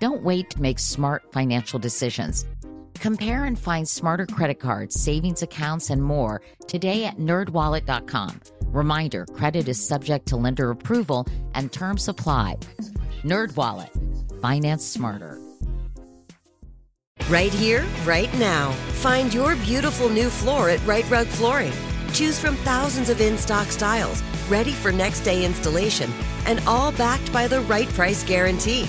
Don't wait to make smart financial decisions. Compare and find smarter credit cards, savings accounts, and more today at nerdwallet.com. Reminder credit is subject to lender approval and terms apply. NerdWallet, finance smarter. Right here, right now. Find your beautiful new floor at Rite Rug Flooring. Choose from thousands of in stock styles, ready for next day installation, and all backed by the right price guarantee.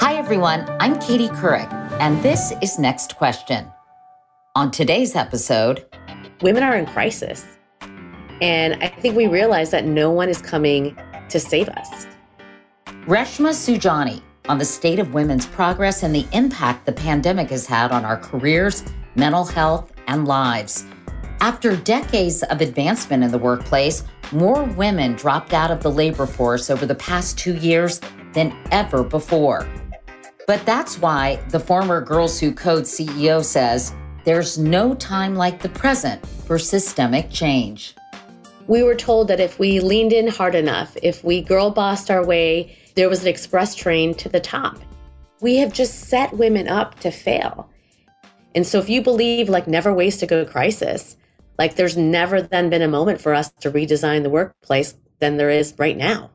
Hi, everyone. I'm Katie Couric, and this is Next Question. On today's episode, women are in crisis. And I think we realize that no one is coming to save us. Reshma Saujani on the state of women's progress and the impact the pandemic has had on our careers, mental health, and lives. After decades of advancement in the workplace, more women dropped out of the labor force over the past two years than ever before. But that's why the former Girls Who Code CEO says there's no time like the present for systemic change. We were told that if we leaned in hard enough, if we girl bossed our way, there was an express train to the top. We have just set women up to fail. And so if you believe like never waste a good crisis, like there's never then been a moment for us to redesign the workplace than there is right now.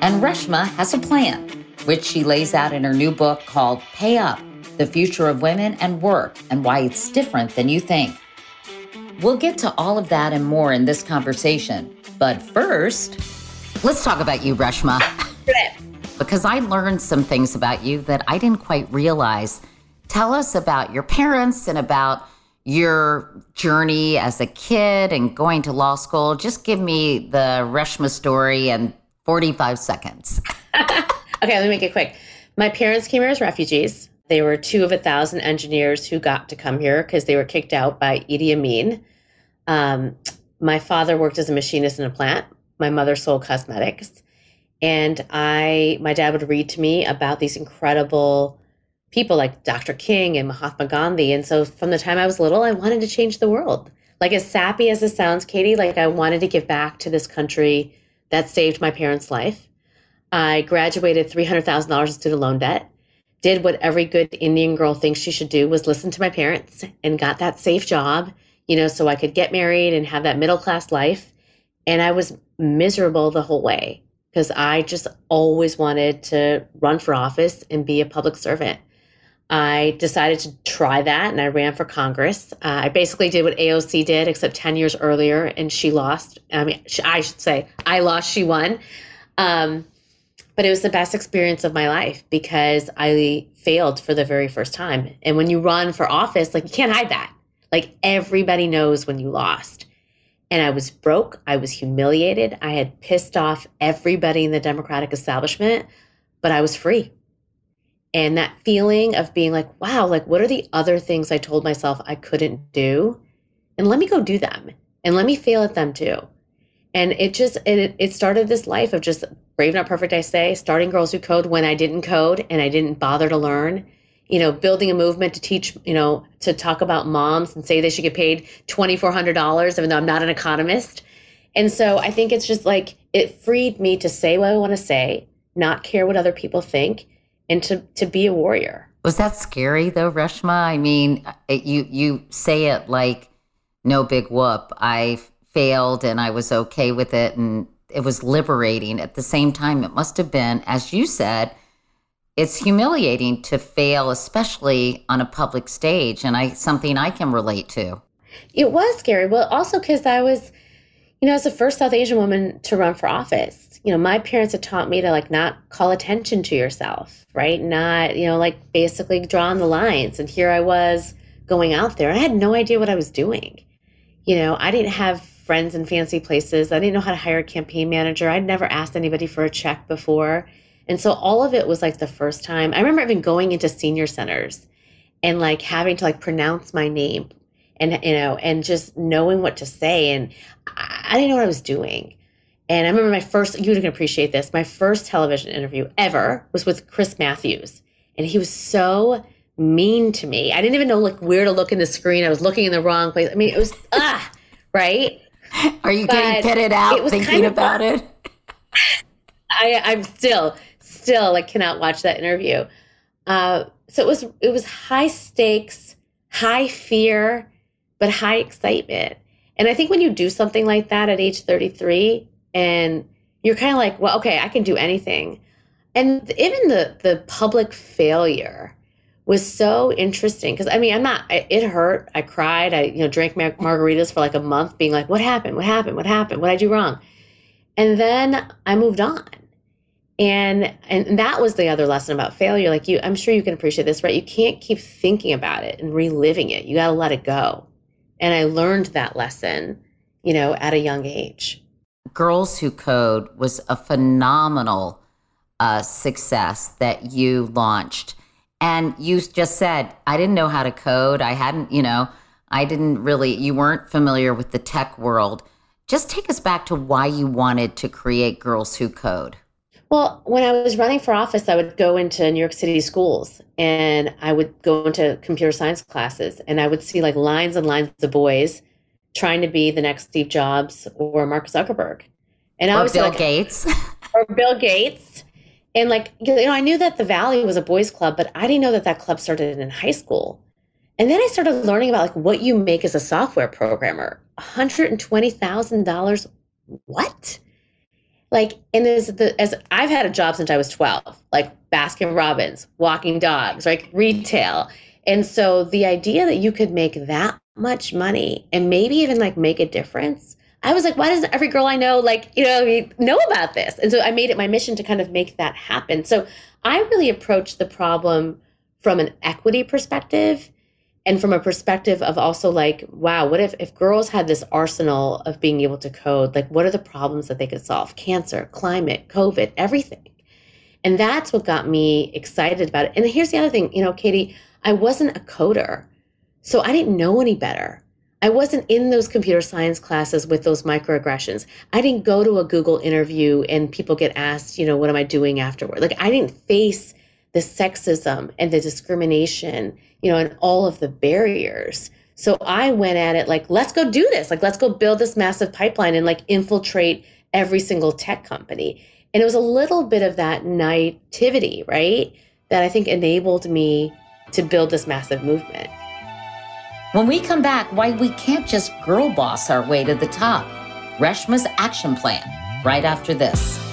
And Reshma has a plan, which she lays out in her new book called Pay Up The Future of Women and Work and Why It's Different Than You Think. We'll get to all of that and more in this conversation. But first, let's talk about you, Reshma. because I learned some things about you that I didn't quite realize. Tell us about your parents and about your journey as a kid and going to law school. Just give me the Reshma story in 45 seconds. okay, let me make it quick. My parents came here as refugees. They were two of a thousand engineers who got to come here because they were kicked out by Idi Amin. Um, my father worked as a machinist in a plant. My mother sold cosmetics, and I, my dad would read to me about these incredible people like Dr. King and Mahatma Gandhi. And so from the time I was little, I wanted to change the world. Like as sappy as it sounds, Katie, like I wanted to give back to this country that saved my parents' life. I graduated $300,000 in student loan debt. Did what every good Indian girl thinks she should do was listen to my parents and got that safe job, you know, so I could get married and have that middle class life. And I was miserable the whole way because I just always wanted to run for office and be a public servant. I decided to try that and I ran for Congress. Uh, I basically did what AOC did, except 10 years earlier, and she lost. I mean, I should say, I lost, she won. Um, but it was the best experience of my life because I failed for the very first time. And when you run for office, like you can't hide that. Like everybody knows when you lost. And I was broke. I was humiliated. I had pissed off everybody in the Democratic establishment, but I was free. And that feeling of being like, wow, like what are the other things I told myself I couldn't do? And let me go do them and let me fail at them too. And it just it it started this life of just brave not perfect, I say, starting girls who code when I didn't code and I didn't bother to learn. You know, building a movement to teach, you know, to talk about moms and say they should get paid twenty four hundred dollars, even though I'm not an economist. And so I think it's just like it freed me to say what I want to say, not care what other people think, and to to be a warrior. Was that scary though, Reshma? I mean, it, you you say it like no big whoop. I failed and I was okay with it and it was liberating. At the same time, it must have been, as you said, it's humiliating to fail, especially on a public stage, and I something I can relate to. It was scary. Well, also because I was, you know, as the first South Asian woman to run for office. You know, my parents had taught me to like not call attention to yourself, right? Not, you know, like basically draw on the lines. And here I was going out there. I had no idea what I was doing. You know, I didn't have friends in fancy places. I didn't know how to hire a campaign manager. I'd never asked anybody for a check before. And so all of it was like the first time. I remember even going into senior centers and like having to like pronounce my name and you know and just knowing what to say and I, I didn't know what I was doing. And I remember my first you can appreciate this. My first television interview ever was with Chris Matthews. And he was so mean to me. I didn't even know like where to look in the screen. I was looking in the wrong place. I mean, it was ah, right? Are you but getting pitted out thinking about it? I, I'm still, still like cannot watch that interview. Uh, so it was, it was high stakes, high fear, but high excitement. And I think when you do something like that at age 33, and you're kind of like, well, okay, I can do anything. And even the the public failure was so interesting because I mean, I'm not. It hurt. I cried. I you know drank mar- margaritas for like a month, being like, "What happened? What happened? What happened? What did I do wrong?" And then I moved on, and and that was the other lesson about failure. Like you, I'm sure you can appreciate this, right? You can't keep thinking about it and reliving it. You got to let it go. And I learned that lesson, you know, at a young age. Girls Who Code was a phenomenal uh, success that you launched and you just said, I didn't know how to code. I hadn't, you know, I didn't really, you weren't familiar with the tech world. Just take us back to why you wanted to create Girls Who Code. Well, when I was running for office, I would go into New York City schools and I would go into computer science classes and I would see like lines and lines of boys trying to be the next Steve Jobs or Mark Zuckerberg. And I was Bill like, Gates. or Bill Gates and like you know i knew that the valley was a boys club but i didn't know that that club started in high school. And then i started learning about like what you make as a software programmer. $120000 what? Like and as the as i've had a job since i was 12 like baskin robbins walking dogs like retail. And so the idea that you could make that much money and maybe even like make a difference I was like, why doesn't every girl I know, like, you know, know about this? And so I made it my mission to kind of make that happen. So I really approached the problem from an equity perspective and from a perspective of also like, wow, what if, if girls had this arsenal of being able to code? Like, what are the problems that they could solve? Cancer, climate, COVID, everything. And that's what got me excited about it. And here's the other thing, you know, Katie, I wasn't a coder. So I didn't know any better. I wasn't in those computer science classes with those microaggressions. I didn't go to a Google interview and people get asked, you know, what am I doing afterward? Like I didn't face the sexism and the discrimination, you know, and all of the barriers. So I went at it like, let's go do this. Like, let's go build this massive pipeline and like infiltrate every single tech company. And it was a little bit of that naivety, right? That I think enabled me to build this massive movement. When we come back, why we can't just girl boss our way to the top. Reshma's action plan, right after this.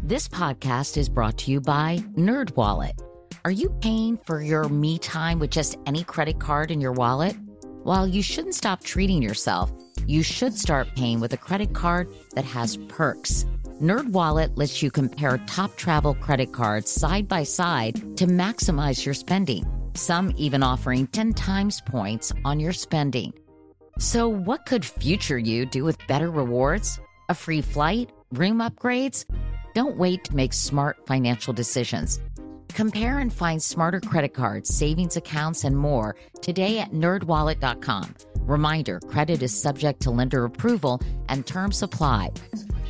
This podcast is brought to you by NerdWallet. Are you paying for your me time with just any credit card in your wallet? While you shouldn't stop treating yourself, you should start paying with a credit card that has perks. NerdWallet lets you compare top travel credit cards side by side to maximize your spending. Some even offering 10 times points on your spending. So, what could future you do with better rewards? A free flight? Room upgrades? Don't wait to make smart financial decisions. Compare and find smarter credit cards, savings accounts, and more today at nerdwallet.com. Reminder credit is subject to lender approval and terms apply.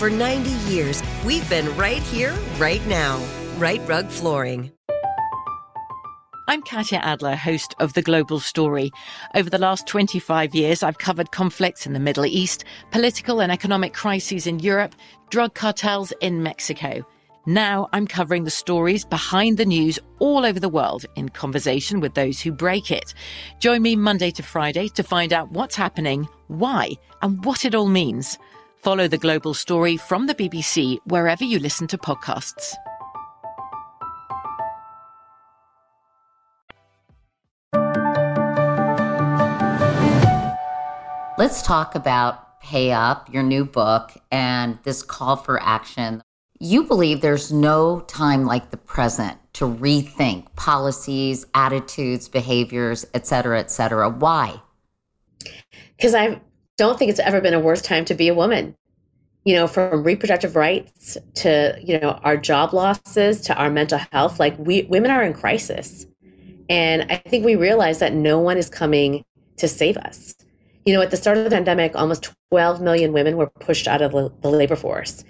For 90 years, we've been right here, right now. Rite Rug Flooring. I'm Katya Adler, host of The Global Story. Over the last 25 years, I've covered conflicts in the Middle East, political and economic crises in Europe, drug cartels in Mexico. Now I'm covering the stories behind the news all over the world in conversation with those who break it. Join me Monday to Friday to find out what's happening, why, and what it all means. Follow the global story from the BBC wherever you listen to podcasts. Let's talk about Pay Up, your new book, and this call for action. You believe there's no time like the present to rethink policies, attitudes, behaviors, et cetera, et cetera. Why? Because I don't think it's ever been a worse time to be a woman. You know, from reproductive rights to, you know, our job losses to our mental health, like we women are in crisis. And I think we realize that no one is coming to save us. You know, at the start of the pandemic, almost 12 million women were pushed out of the labor force.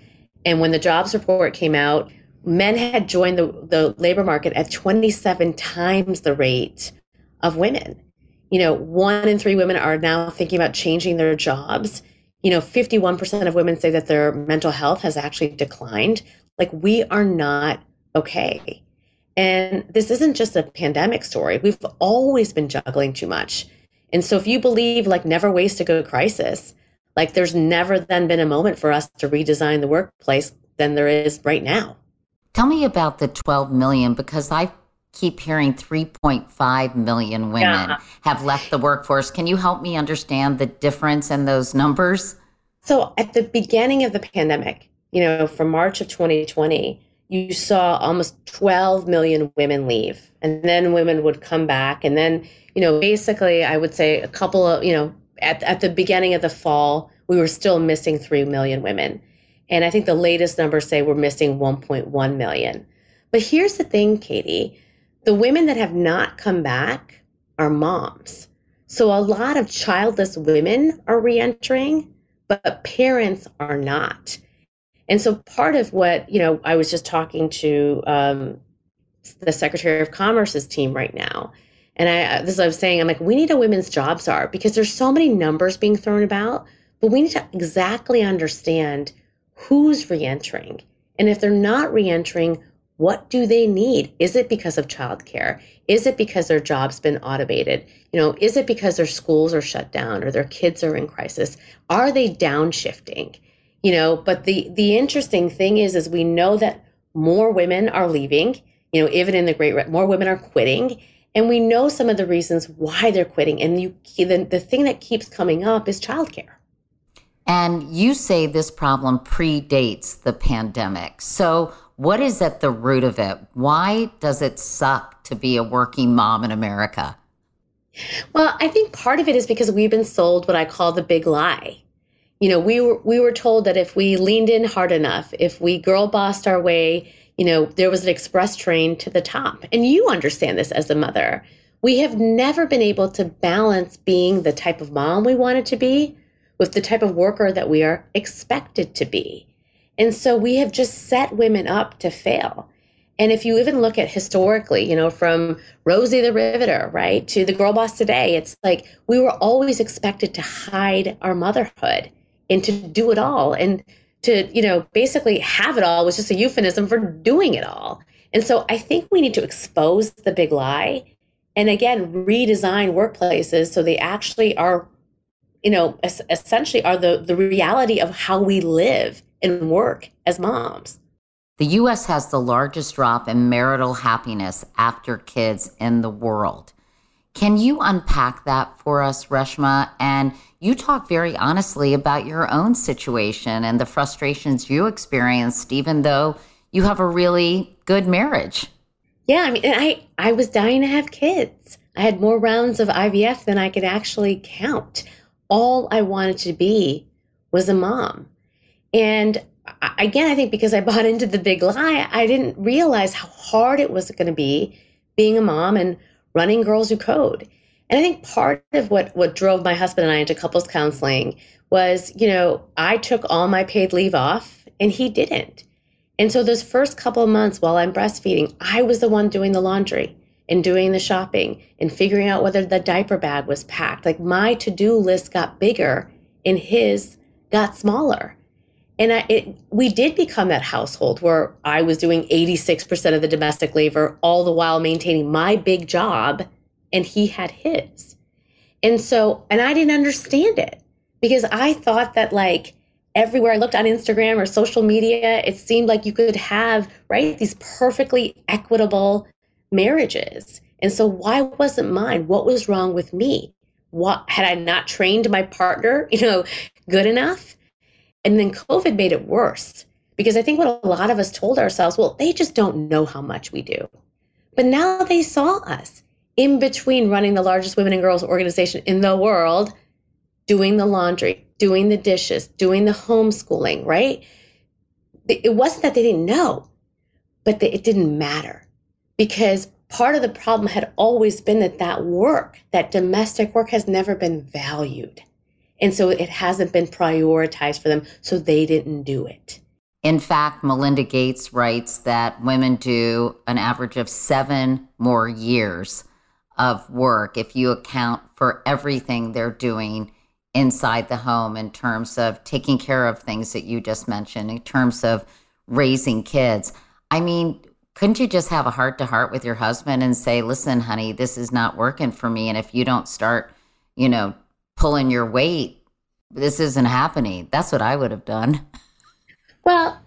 And when the jobs report came out, men had joined the, the labor market at 27 times the rate of women. You know, one in three women are now thinking about changing their jobs. You know, 51% of women say that their mental health has actually declined. Like, we are not okay. And this isn't just a pandemic story. We've always been juggling too much. And so if you believe like never waste a good crisis, like there's never then been a moment for us to redesign the workplace than there is right now. Tell me about the 12 million because I keep hearing 3.5 million women yeah. have left the workforce. Can you help me understand the difference in those numbers? So at the beginning of the pandemic, you know, from March of 2020, you saw almost 12 million women leave and then women would come back and then you know basically i would say a couple of you know at, at the beginning of the fall we were still missing 3 million women and i think the latest numbers say we're missing 1.1 million but here's the thing katie the women that have not come back are moms so a lot of childless women are reentering but parents are not and so part of what, you know, I was just talking to um, the Secretary of Commerce's team right now. And I, uh, this is what I was saying, I'm like, we need a women's jobs czar because there's so many numbers being thrown about, but we need to exactly understand who's reentering. And if they're not reentering, what do they need? Is it because of childcare? Is it because their job's been automated? You know, is it because their schools are shut down or their kids are in crisis? Are they downshifting? you know but the the interesting thing is is we know that more women are leaving you know even in the great more women are quitting and we know some of the reasons why they're quitting and you the, the thing that keeps coming up is childcare and you say this problem predates the pandemic so what is at the root of it why does it suck to be a working mom in america well i think part of it is because we've been sold what i call the big lie you know, we were we were told that if we leaned in hard enough, if we girl bossed our way, you know, there was an express train to the top. And you understand this as a mother. We have never been able to balance being the type of mom we wanted to be with the type of worker that we are expected to be. And so we have just set women up to fail. And if you even look at historically, you know, from Rosie the Riveter, right, to the girl boss today, it's like we were always expected to hide our motherhood and to do it all. And to you know basically have it all was just a euphemism for doing it all. And so i think we need to expose the big lie and again redesign workplaces so they actually are you know essentially are the the reality of how we live and work as moms the US has the largest drop in marital happiness after kids in the world can you unpack that for us, Reshma? And you talk very honestly about your own situation and the frustrations you experienced, even though you have a really good marriage. Yeah, I mean, I I was dying to have kids. I had more rounds of IVF than I could actually count. All I wanted to be was a mom. And again, I think because I bought into the big lie, I didn't realize how hard it was going to be being a mom and running Girls Who Code. And I think part of what what drove my husband and I into couples counseling was, you know, I took all my paid leave off and he didn't. And so those first couple of months while I'm breastfeeding, I was the one doing the laundry and doing the shopping and figuring out whether the diaper bag was packed. Like my to-do list got bigger and his got smaller. And I, it, we did become that household where I was doing 86% of the domestic labor, all the while maintaining my big job, and he had his. And so, and I didn't understand it because I thought that like everywhere I looked on Instagram or social media, it seemed like you could have, right, these perfectly equitable marriages. And so, why wasn't mine? What was wrong with me? What had I not trained my partner, you know, good enough? And then COVID made it worse because I think what a lot of us told ourselves, well, they just don't know how much we do. But now they saw us in between running the largest women and girls organization in the world, doing the laundry, doing the dishes, doing the homeschooling, right? It wasn't that they didn't know, but it didn't matter because part of the problem had always been that that work, that domestic work, has never been valued. And so it hasn't been prioritized for them, so they didn't do it. In fact, Melinda Gates writes that women do an average of seven more years of work if you account for everything they're doing inside the home in terms of taking care of things that you just mentioned, in terms of raising kids. I mean, couldn't you just have a heart to heart with your husband and say, listen, honey, this is not working for me. And if you don't start, you know, pulling your weight, this isn't happening. That's what I would have done. Well,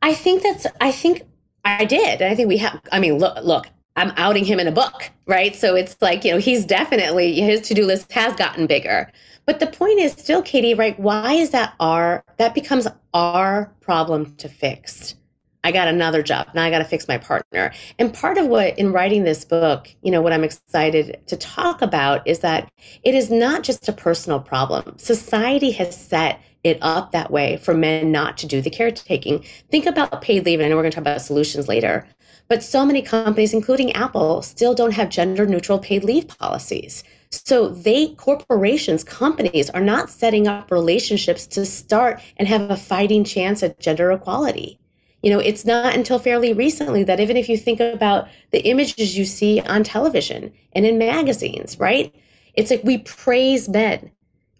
I think that's, I think I did. I think we have, I mean, look, look, I'm outing him in a book, right? So it's like, you know, he's definitely, his to do list has gotten bigger. But the point is still, Katie, right? Why is that our, that becomes our problem to fix? I got another job. Now I got to fix my partner. And part of what, in writing this book, you know, what I'm excited to talk about is that it is not just a personal problem. Society has set it up that way for men not to do the caretaking. Think about paid leave. And I know we're going to talk about solutions later. But so many companies, including Apple, still don't have gender neutral paid leave policies. So they, corporations, companies are not setting up relationships to start and have a fighting chance at gender equality. You know, it's not until fairly recently that even if you think about the images you see on television and in magazines, right? It's like we praise men,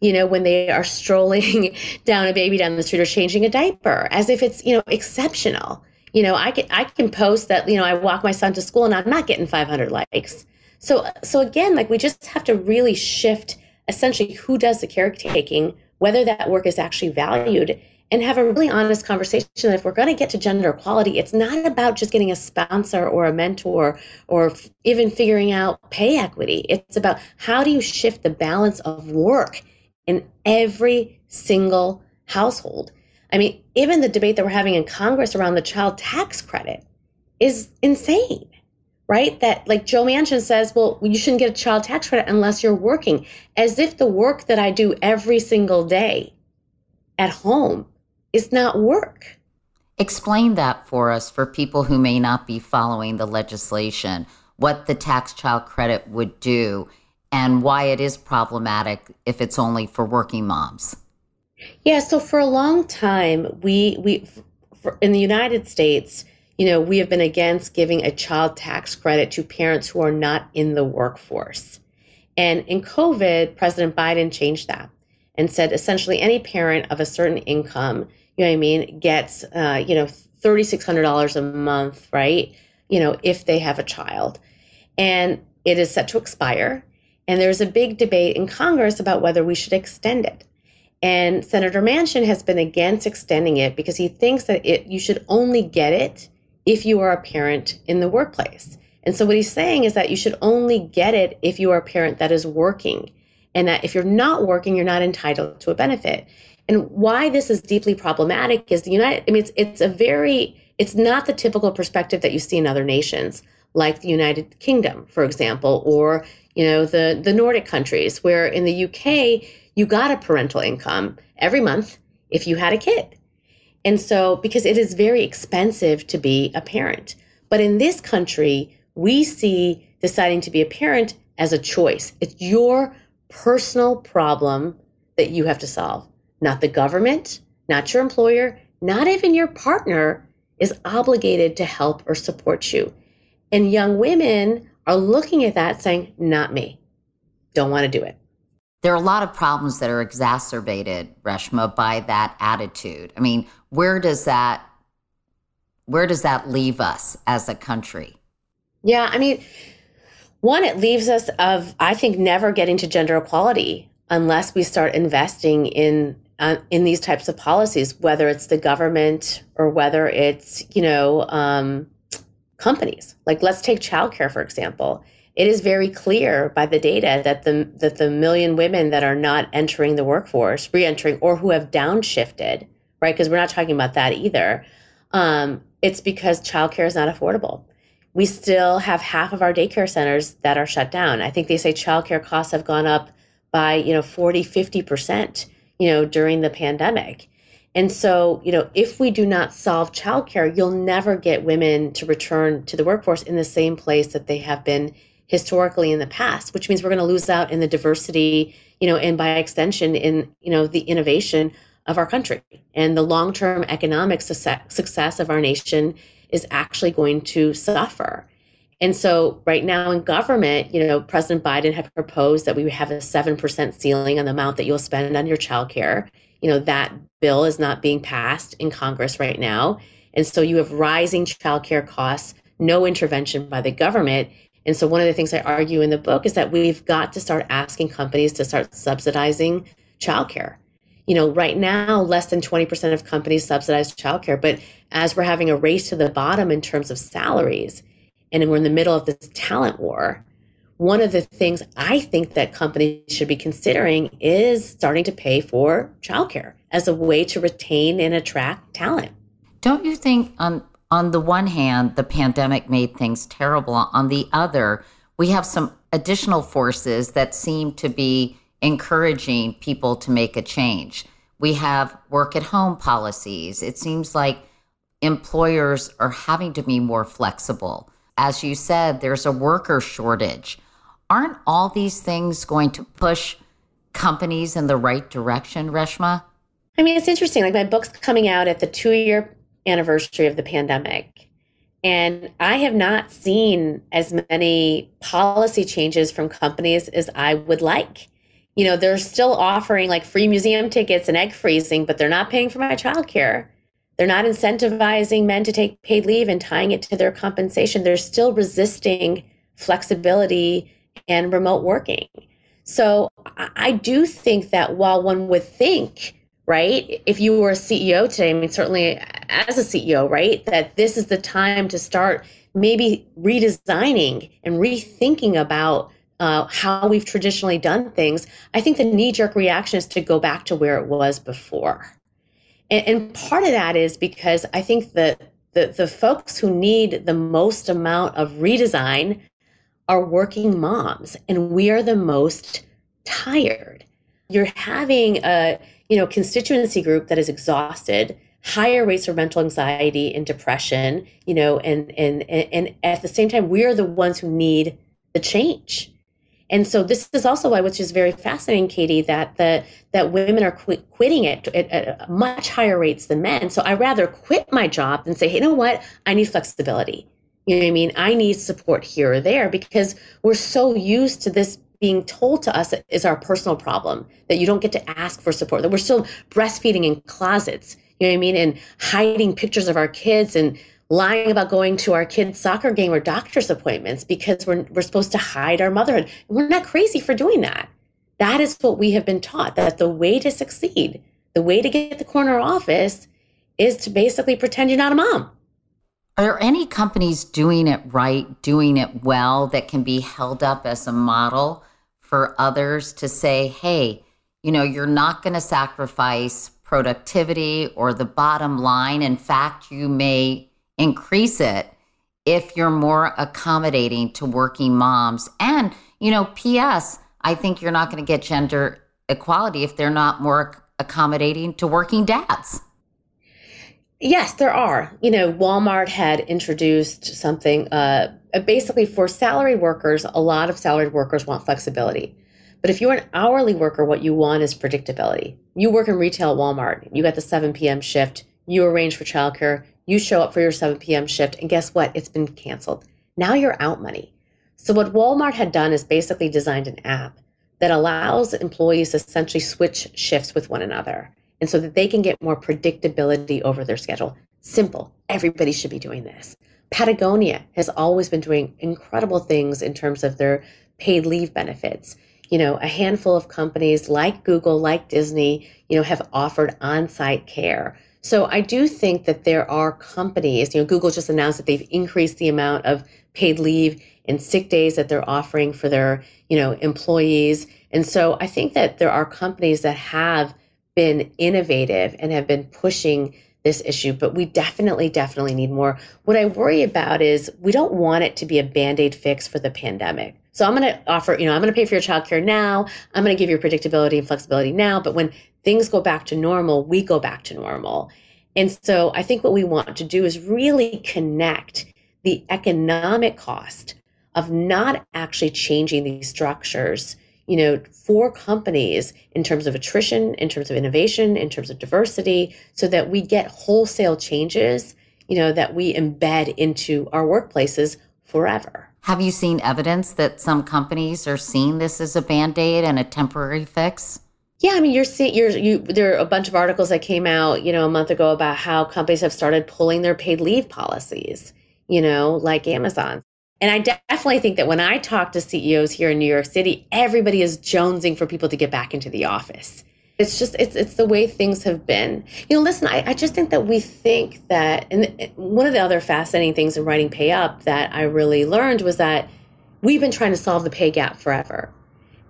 you know, when they are strolling down a baby down the street or changing a diaper as if it's, you know, exceptional. You know, I can I can post that, you know, I walk my son to school and I'm not getting 500 likes. So so again, like we just have to really shift essentially who does the caretaking, whether that work is actually valued and have a really honest conversation. that If we're going to get to gender equality, it's not about just getting a sponsor or a mentor or even figuring out pay equity. It's about how do you shift the balance of work in every single household. I mean, even the debate that we're having in Congress around the child tax credit is insane, right? That like Joe Manchin says, well, you shouldn't get a child tax credit unless you're working, as if the work that I do every single day at home is not work. Explain that for us for people who may not be following the legislation, what the tax child credit would do and why it is problematic if it's only for working moms. Yeah, so for a long time, we we for, in the United States, you know, we have been against giving a child tax credit to parents who are not in the workforce. And in COVID, President Biden changed that and said essentially any parent of a certain income you know what I mean, gets, uh, you know, $3,600 a month, right? You know, if they have a child. And it is set to expire. And there's a big debate in Congress about whether we should extend it. And Senator Manchin has been against extending it because he thinks that it, you should only get it if you are a parent in the workplace. And so what he's saying is that you should only get it if you are a parent that is working and that if you're not working, you're not entitled to a benefit. And why this is deeply problematic is the United, I mean, it's, it's a very, it's not the typical perspective that you see in other nations. like the United Kingdom, for example, or you know the the Nordic countries, where in the UK you got a parental income every month if you had a kid. And so because it is very expensive to be a parent. But in this country, we see deciding to be a parent as a choice. It's your personal problem that you have to solve, not the government, not your employer, not even your partner is obligated to help or support you. And young women are looking at that saying, not me. Don't want to do it. There are a lot of problems that are exacerbated, Reshma, by that attitude. I mean, where does that where does that leave us as a country? Yeah, I mean, one, it leaves us of, I think, never getting to gender equality unless we start investing in uh, in these types of policies, whether it's the government or whether it's you know um, companies. Like let's take childcare for example. It is very clear by the data that the that the million women that are not entering the workforce, re-entering, or who have downshifted, right? Because we're not talking about that either. Um, it's because childcare is not affordable we still have half of our daycare centers that are shut down. I think they say childcare costs have gone up by, you know, 40, 50%, you know, during the pandemic. And so, you know, if we do not solve childcare, you'll never get women to return to the workforce in the same place that they have been historically in the past, which means we're going to lose out in the diversity, you know, and by extension in, you know, the innovation of our country and the long-term economic success of our nation is actually going to suffer. And so, right now in government, you know, President Biden had proposed that we have a 7% ceiling on the amount that you'll spend on your child care. You know, that bill is not being passed in Congress right now. And so, you have rising child care costs, no intervention by the government. And so, one of the things I argue in the book is that we've got to start asking companies to start subsidizing childcare you know, right now, less than 20% of companies subsidize childcare. But as we're having a race to the bottom in terms of salaries, and we're in the middle of this talent war, one of the things I think that companies should be considering is starting to pay for childcare as a way to retain and attract talent. Don't you think on on the one hand the pandemic made things terrible on the other we have some additional forces that seem to be encouraging people to make a change. We have work at home policies. It seems like employers are having to be more flexible. As you said, there's a worker shortage. Aren't all these things going to push companies in the right direction, Reshma? I mean, it's interesting. Like my book's coming out at the two year anniversary of the pandemic. And I have not seen as many policy changes from companies as I would like you know, they're still offering like free museum tickets and egg freezing, but they're not paying for my childcare. They're not incentivizing men to take paid leave and tying it to their compensation. They're still resisting flexibility and remote working. So I do think that while one would think, right, if you were a CEO today, I mean, certainly as a CEO, right, that this is the time to start maybe redesigning and rethinking about uh, how we've traditionally done things, I think the knee jerk reaction is to go back to where it was before. And, and part of that is because I think that the, the folks who need the most amount of redesign are working moms, and we are the most tired. You're having a you know constituency group that is exhausted, higher rates of mental anxiety and depression, you know, and and and at the same time, we are the ones who need the change. And so this is also why, which is very fascinating, Katie, that the that women are qu- quitting it at, at, much higher rates than men. So I rather quit my job than say, hey, you know what, I need flexibility. You know what I mean? I need support here or there because we're so used to this being told to us is our personal problem that you don't get to ask for support. That we're still breastfeeding in closets. You know what I mean? And hiding pictures of our kids and lying about going to our kids' soccer game or doctor's appointments because we're, we're supposed to hide our motherhood. We're not crazy for doing that. That is what we have been taught that the way to succeed, the way to get the corner office is to basically pretend you're not a mom. Are there any companies doing it right, doing it well, that can be held up as a model for others to say, hey, you know, you're not going to sacrifice productivity or the bottom line. In fact, you may increase it if you're more accommodating to working moms. And, you know, P.S., I think you're not going to get gender equality if they're not more accommodating to working dads. Yes, there are. You know, Walmart had introduced something uh, basically for salaried workers, a lot of salaried workers want flexibility. But if you're an hourly worker, what you want is predictability. You work in retail Walmart, you got the 7 p.m. shift, you arrange for childcare, you show up for your 7 p.m. shift, and guess what? It's been canceled. Now you're out money. So, what Walmart had done is basically designed an app that allows employees to essentially switch shifts with one another. And so that they can get more predictability over their schedule. Simple. Everybody should be doing this. Patagonia has always been doing incredible things in terms of their paid leave benefits. You know, a handful of companies like Google, like Disney, you know, have offered on site care. So I do think that there are companies, you know, Google just announced that they've increased the amount of paid leave and sick days that they're offering for their, you know, employees. And so I think that there are companies that have been innovative and have been pushing this issue, but we definitely, definitely need more. What I worry about is we don't want it to be a band aid fix for the pandemic. So I'm going to offer, you know, I'm going to pay for your childcare now. I'm going to give you predictability and flexibility now. But when things go back to normal, we go back to normal. And so I think what we want to do is really connect the economic cost of not actually changing these structures you know, for companies in terms of attrition, in terms of innovation, in terms of diversity, so that we get wholesale changes, you know, that we embed into our workplaces forever. Have you seen evidence that some companies are seeing this as a band-aid and a temporary fix? Yeah, I mean, you're seeing you're you. There are a bunch of articles that came out, you know, a month ago about how companies have started pulling their paid leave policies. You know, like Amazon. And I definitely think that when I talk to CEOs here in New York City, everybody is jonesing for people to get back into the office. It's just it's it's the way things have been. You know, listen, I, I just think that we think that and one of the other fascinating things in writing Pay Up that I really learned was that we've been trying to solve the pay gap forever.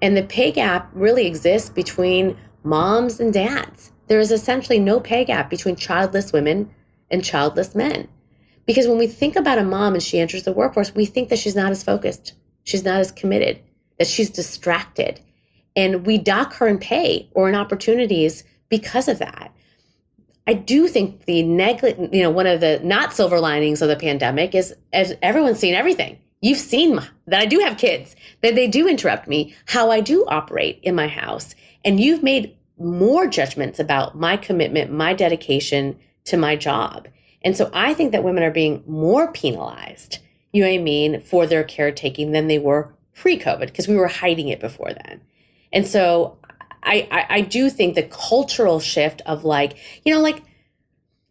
And the pay gap really exists between moms and dads. There is essentially no pay gap between childless women and childless men. Because when we think about a mom and she enters the workforce, we think that she's not as focused, she's not as committed, that she's distracted. And we dock her in pay or in opportunities because of that. I do think the neglect, you know, one of the not silver linings of the pandemic is as everyone's seen everything. You've seen that I do have kids, that they do interrupt me, how I do operate in my house. And you've made more judgments about my commitment, my dedication to my job. And so I think that women are being more penalized, you know what I mean, for their caretaking than they were pre COVID because we were hiding it before then. And so I, I, I do think the cultural shift of like, you know, like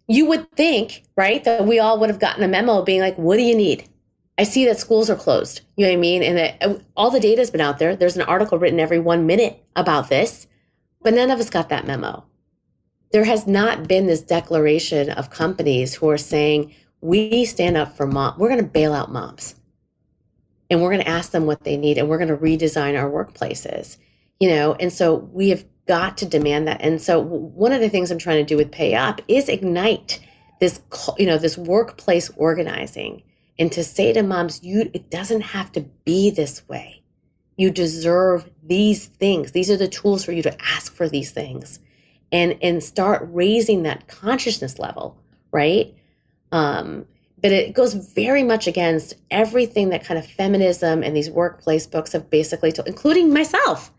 you would think, right, that we all would have gotten a memo being like, what do you need? I see that schools are closed. You know what I mean? And that all the data has been out there. There's an article written every one minute about this, but none of us got that memo there has not been this declaration of companies who are saying, we stand up for mom. We're going to bail out moms and we're going to ask them what they need and we're going to redesign our workplaces, you know? And so we have got to demand that. And so one of the things I'm trying to do with Pay Up is ignite this, you know, this workplace organizing and to say to moms, you, it doesn't have to be this way. You deserve these things. These are the tools for you to ask for these things and and start raising that consciousness level right um but it goes very much against everything that kind of feminism and these workplace books have basically told including myself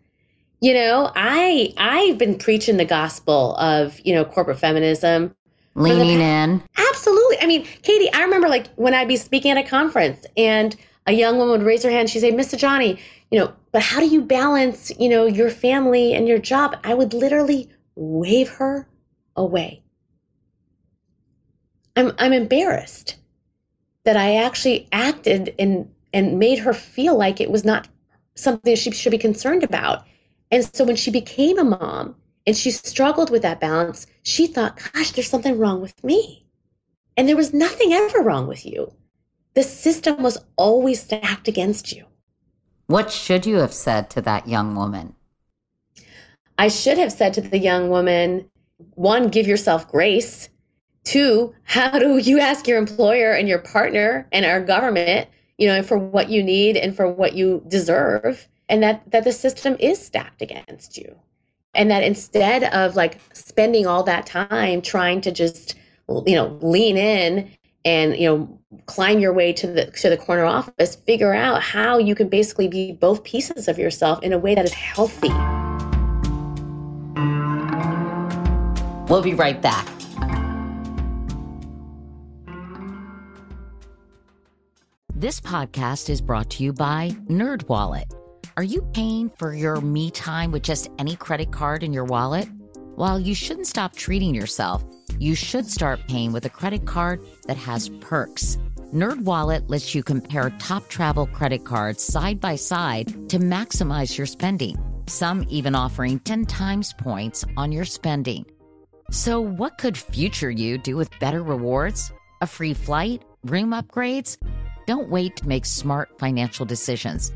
you know i i've been preaching the gospel of you know corporate feminism leaning in absolutely i mean katie i remember like when i'd be speaking at a conference and a young woman would raise her hand she'd say mr johnny you know but how do you balance you know your family and your job i would literally wave her away. I'm, I'm embarrassed that I actually acted and, and made her feel like it was not something she should be concerned about. And so when she became a mom and she struggled with that balance, she thought, gosh, there's something wrong with me. And there was nothing ever wrong with you. The system was always stacked against you. What should you have said to that young woman? I should have said to the young woman, one, give yourself grace Two, how do you ask your employer and your partner and our government, you know, for what you need and for what you deserve, and that that the system is stacked against you, and that instead of like spending all that time trying to just, you know, lean in and you know climb your way to the to the corner office figure out how you can basically be both pieces of yourself in a way that is healthy. We'll be right back. This podcast is brought to you by nerdwallet are you paying for your me time with just any credit card in your wallet while you shouldn't stop treating yourself you should start paying with a credit card that has perks. NerdWallet lets you compare top travel credit cards side by side to maximize your spending. Some even offering 10 times points on your spending. So, what could future you do with better rewards? A free flight? Room upgrades? Don't wait to make smart financial decisions.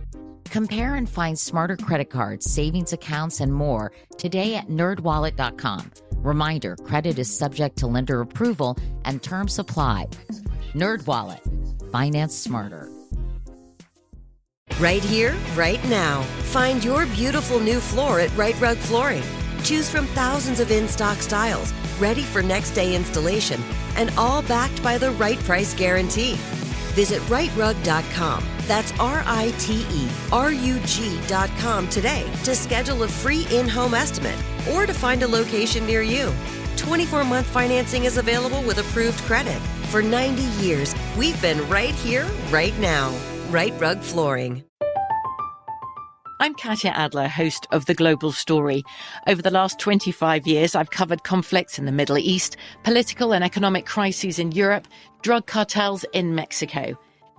Compare and find smarter credit cards, savings accounts, and more today at nerdwallet.com. Reminder credit is subject to lender approval and terms apply. NerdWallet, finance smarter. Right here, right now. Find your beautiful new floor at Rite Rug Flooring. Choose from thousands of in stock styles, ready for next day installation, and all backed by the right price guarantee. Visit riterug.com. That's R I T E R U G.com today to schedule a free in home estimate or to find a location near you. 24 month financing is available with approved credit. For 90 years, we've been right here, right now. Rite Rug Flooring. I'm Katya Adler, host of The Global Story. Over the last 25 years, I've covered conflicts in the Middle East, political and economic crises in Europe, drug cartels in Mexico.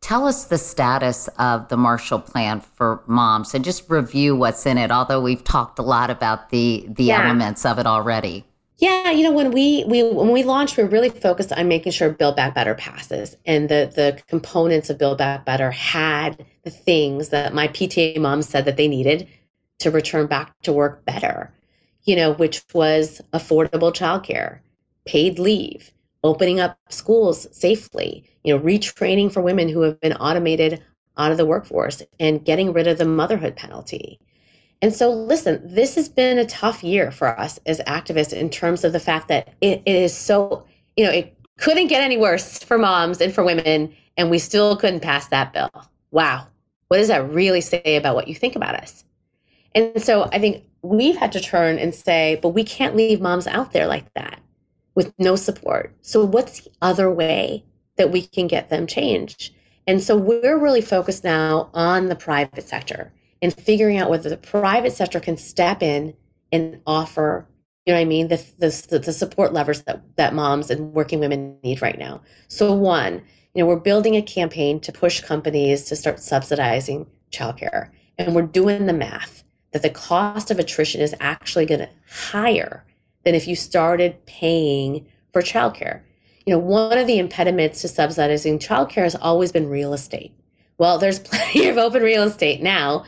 Tell us the status of the Marshall Plan for moms and just review what's in it, although we've talked a lot about the the yeah. elements of it already. Yeah, you know, when we we when we launched, we are really focused on making sure Build Back Better passes. And the the components of Build Back Better had the things that my PTA moms said that they needed to return back to work better, you know, which was affordable childcare, paid leave, opening up schools safely, you know, retraining for women who have been automated out of the workforce and getting rid of the motherhood penalty. And so, listen, this has been a tough year for us as activists in terms of the fact that it, it is so, you know, it couldn't get any worse for moms and for women, and we still couldn't pass that bill. Wow. What does that really say about what you think about us? And so I think we've had to turn and say, but we can't leave moms out there like that with no support. So, what's the other way that we can get them changed. And so we're really focused now on the private sector and figuring out whether the private sector can step in and offer, you know what I mean, the, the, the support levers that, that moms and working women need right now. So one, you know, we're building a campaign to push companies to start subsidizing childcare. And we're doing the math that the cost of attrition is actually going to higher than if you started paying for childcare you know, one of the impediments to subsidizing childcare has always been real estate. Well, there's plenty of open real estate now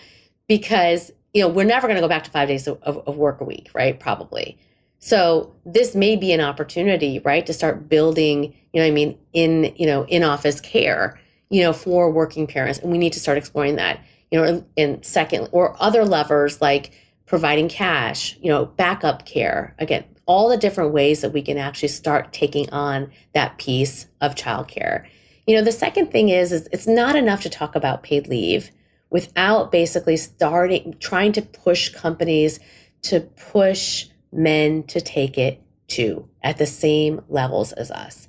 because, you know, we're never going to go back to five days of, of work a week, right? Probably. So this may be an opportunity, right, to start building, you know, I mean, in, you know, in office care, you know, for working parents. And we need to start exploring that, you know, in second or other levers like providing cash, you know, backup care. Again, all the different ways that we can actually start taking on that piece of childcare. You know, the second thing is, is it's not enough to talk about paid leave without basically starting trying to push companies to push men to take it too at the same levels as us.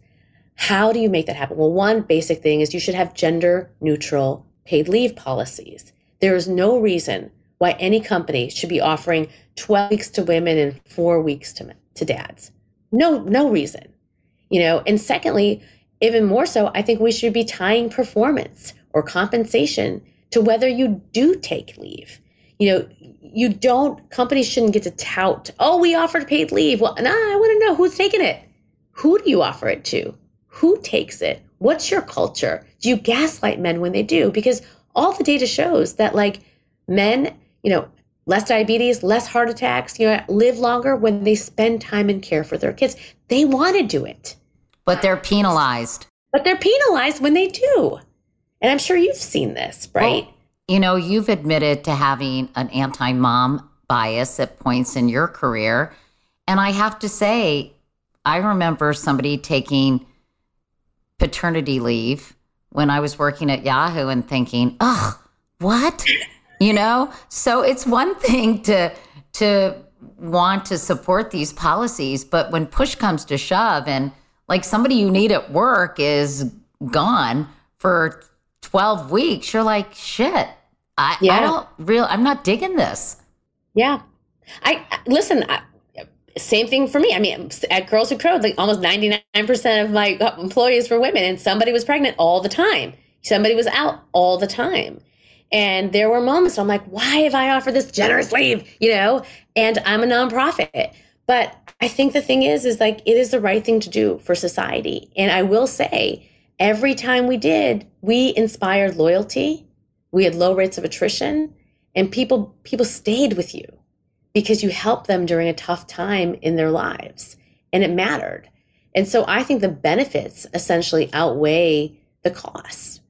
How do you make that happen? Well, one basic thing is you should have gender neutral paid leave policies. There is no reason why any company should be offering 12 weeks to women and four weeks to men to dads. No, no reason. You know, and secondly, even more so, I think we should be tying performance or compensation to whether you do take leave. You know, you don't, companies shouldn't get to tout, oh, we offered paid leave. Well, nah, I want to know who's taking it. Who do you offer it to? Who takes it? What's your culture? Do you gaslight men when they do? Because all the data shows that, like, men, you know, less diabetes, less heart attacks, you know, live longer when they spend time and care for their kids. They want to do it. But they're penalized. But they're penalized when they do. And I'm sure you've seen this, right? Well, you know, you've admitted to having an anti mom bias at points in your career. And I have to say, I remember somebody taking paternity leave when I was working at Yahoo and thinking, oh, what? You know? So it's one thing to, to, want to support these policies, but when push comes to shove and like somebody you need at work is gone for 12 weeks, you're like, shit, I, yeah. I don't real, I'm not digging this. Yeah. I listen, I, same thing for me. I mean, at Girls Who Code, like almost 99% of my uh, employees were women and somebody was pregnant all the time. Somebody was out all the time. And there were moments I'm like, why have I offered this generous leave? You know, and I'm a nonprofit. But I think the thing is, is like it is the right thing to do for society. And I will say, every time we did, we inspired loyalty. We had low rates of attrition, and people people stayed with you because you helped them during a tough time in their lives, and it mattered. And so I think the benefits essentially outweigh the costs.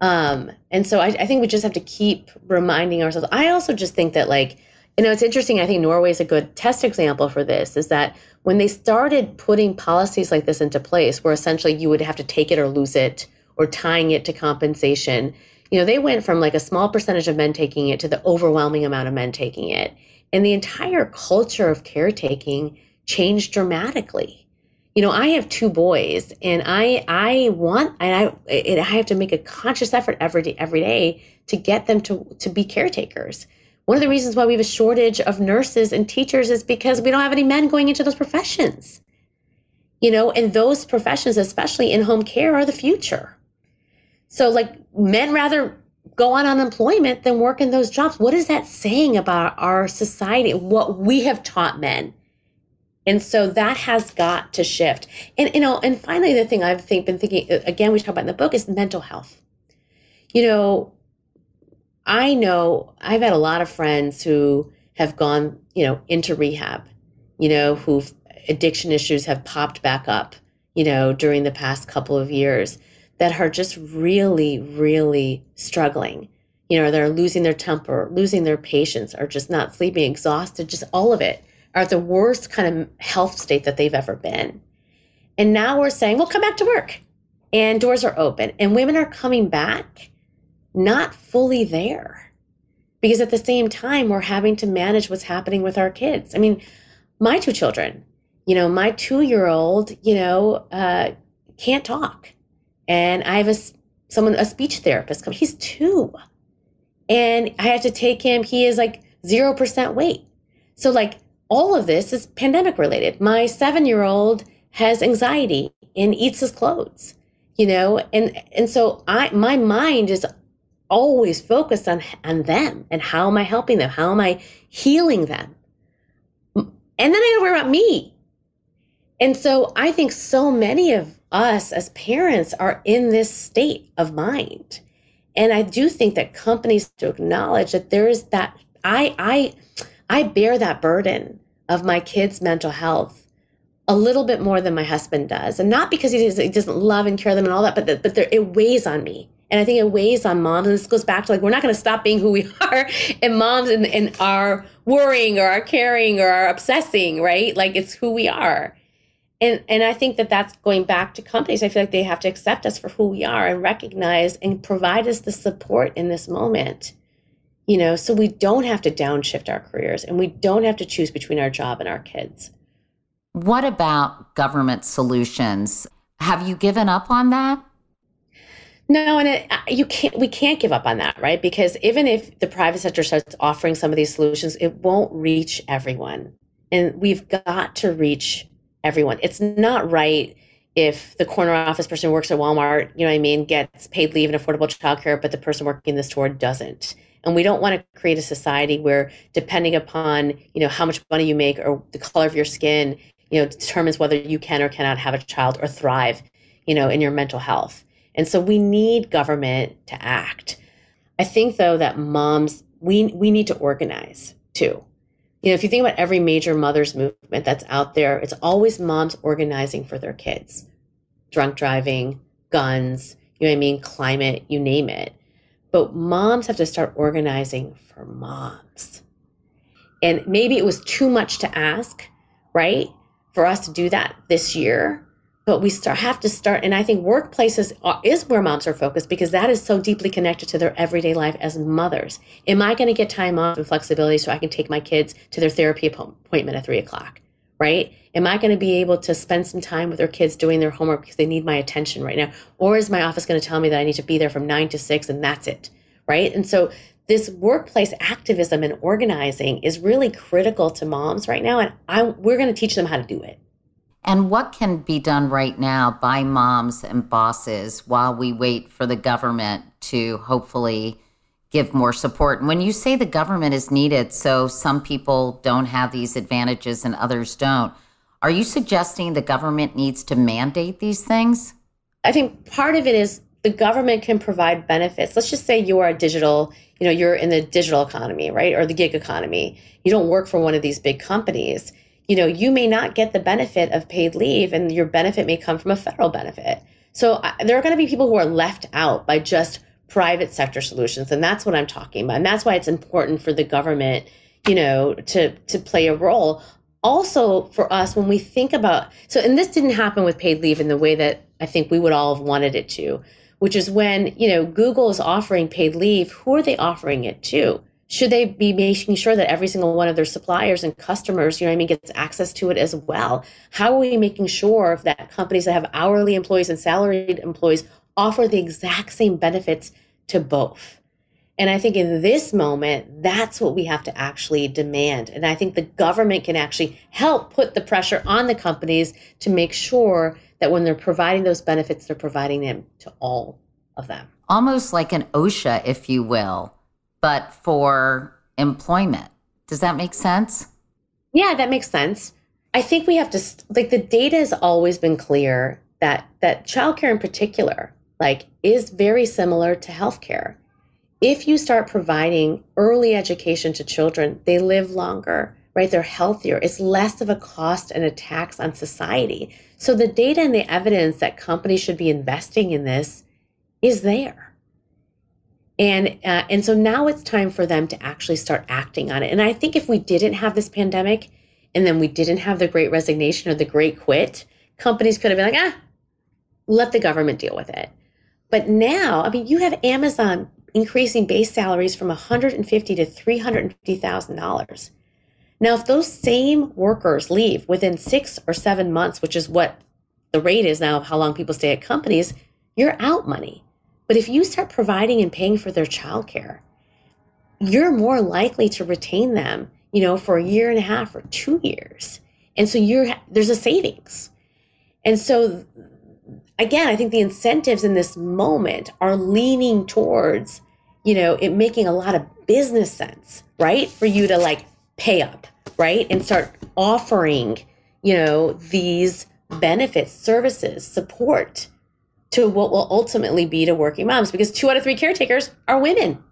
Um, and so I, I think we just have to keep reminding ourselves. I also just think that like you know, it's interesting. I think Norway is a good test example for this is that when they started putting policies like this into place, where essentially you would have to take it or lose it or tying it to compensation, you know, they went from like a small percentage of men taking it to the overwhelming amount of men taking it. And the entire culture of caretaking changed dramatically. You know, I have two boys and I I want and I I have to make a conscious effort every day every day to get them to to be caretakers one of the reasons why we have a shortage of nurses and teachers is because we don't have any men going into those professions. You know, and those professions, especially in home care, are the future. So, like, men rather go on unemployment than work in those jobs. What is that saying about our society, what we have taught men? And so that has got to shift. And you know, and finally, the thing I've think, been thinking uh, again, we talk about in the book is mental health. You know, I know I've had a lot of friends who have gone, you know, into rehab, you know, who addiction issues have popped back up, you know, during the past couple of years that are just really, really struggling. You know, they're losing their temper, losing their patience, are just not sleeping, exhausted, just all of it are the worst kind of health state that they've ever been. And now we're saying, well, come back to work. And doors are open and women are coming back not fully there. Because at the same time, we're having to manage what's happening with our kids. I mean, my two children, you know, my two year old, you know, uh, can't talk. And I have a someone, a speech therapist come. He's two. And I have to take him, he is like 0% weight. So, like, all of this is pandemic related. My seven year old has anxiety and eats his clothes you know and and so i my mind is always focused on on them and how am I helping them? How am I healing them? And then I gotta worry about me. And so I think so many of us as parents are in this state of mind. And I do think that companies to acknowledge that there is that I I I bear that burden of my kids' mental health a little bit more than my husband does. And not because he doesn't, he doesn't love and care them and all that, but, the, but there, it weighs on me and I think it weighs on moms. And this goes back to like, we're not going to stop being who we are. And moms and, and our worrying or our caring or our obsessing, right? Like it's who we are. And, and I think that that's going back to companies. I feel like they have to accept us for who we are and recognize and provide us the support in this moment, you know, so we don't have to downshift our careers and we don't have to choose between our job and our kids. What about government solutions? Have you given up on that? No, and it, uh, you can't. We can't give up on that, right? Because even if the private sector starts offering some of these solutions, it won't reach everyone, and we've got to reach everyone. It's not right if the corner office person who works at Walmart, you know what I mean, gets paid leave and affordable childcare, but the person working in the store doesn't. And we don't want to create a society where depending upon, you know, how much money you make or the color of your skin, you know, determines whether you can or cannot have a child or thrive, you know, in your mental health. And so we need government to act. I think though that moms we we need to organize too. You know, if you think about every major mothers movement that's out there, it's always moms organizing for their kids. Drunk driving, guns, you know what I mean, climate, you name it. But moms have to start organizing for moms. And maybe it was too much to ask, right? For us to do that this year but we start have to start and i think workplaces are, is where moms are focused because that is so deeply connected to their everyday life as mothers am i going to get time off and flexibility so i can take my kids to their therapy appointment at three o'clock right? Am i going to be able to spend some time with their kids doing their homework because they need my attention right now? Or is my office going to tell me that i need to be there from nine to six and that's it right? And so this workplace activism and organizing is really critical to moms right now and I, we're going to teach them how to do it. And what can be done right now by moms and bosses while we wait for the government to hopefully give more support? And when you say the government is needed, so some people don't have these advantages and others don't, are you suggesting the government needs to mandate these things? I think part of it is the government can provide benefits. Let's just say you are a digital, you know, you're in the digital economy, right? Or the gig economy. You don't work for one of these big companies you know, you may not get the benefit of paid leave and your benefit may come from a federal benefit. So uh, there are going to be people who are left out by just private sector solutions and that's what I'm talking about. And that's why it's important for the government, you know, to to play a role. Also for us when we think about so and this didn't happen with paid leave in the way that I think we would all have wanted it to, which is when, you know, Google is offering paid leave, who are they offering it to? should they be making sure that every single one of their suppliers and customers, you know I mean, gets access to it as well? How are we making sure that companies that have hourly employees and salaried employees offer the exact same benefits to both? And I think in this moment, that's what we have to actually demand. And I think the government can actually help put the pressure on the companies to make sure that when they're providing those benefits, they're providing them to all of them. Almost like an OSHA, if you will but for employment. Does that make sense? Yeah, that makes sense. I think we have to like the data has always been clear that that childcare in particular like is very similar to healthcare. If you start providing early education to children, they live longer, right? They're healthier. It's less of a cost and a tax on society. So the data and the evidence that companies should be investing in this is there and uh, and so now it's time for them to actually start acting on it and i think if we didn't have this pandemic and then we didn't have the great resignation or the great quit companies could have been like ah let the government deal with it but now i mean you have amazon increasing base salaries from 150 to 350000 dollars now if those same workers leave within six or seven months which is what the rate is now of how long people stay at companies you're out money but if you start providing and paying for their childcare, you're more likely to retain them, you know, for a year and a half or two years. And so you're there's a savings. And so again, I think the incentives in this moment are leaning towards, you know, it making a lot of business sense, right? For you to like pay up, right? And start offering, you know, these benefits, services, support to what will ultimately be to working moms because two out of three caretakers are women.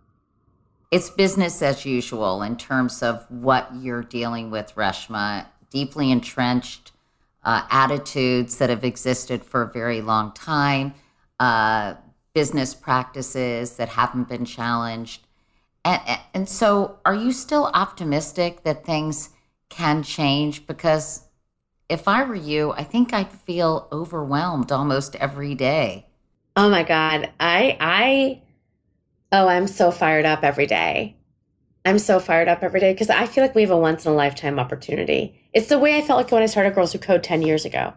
It's business as usual in terms of what you're dealing with, Reshma. Deeply entrenched uh, attitudes that have existed for a very long time, uh, business practices that haven't been challenged. And, and so, are you still optimistic that things can change? Because if I were you, I think I'd feel overwhelmed almost every day. Oh my God. I, I, oh, I'm so fired up every day. I'm so fired up every day because I feel like we have a once in a lifetime opportunity. It's the way I felt like when I started Girls Who Code 10 years ago.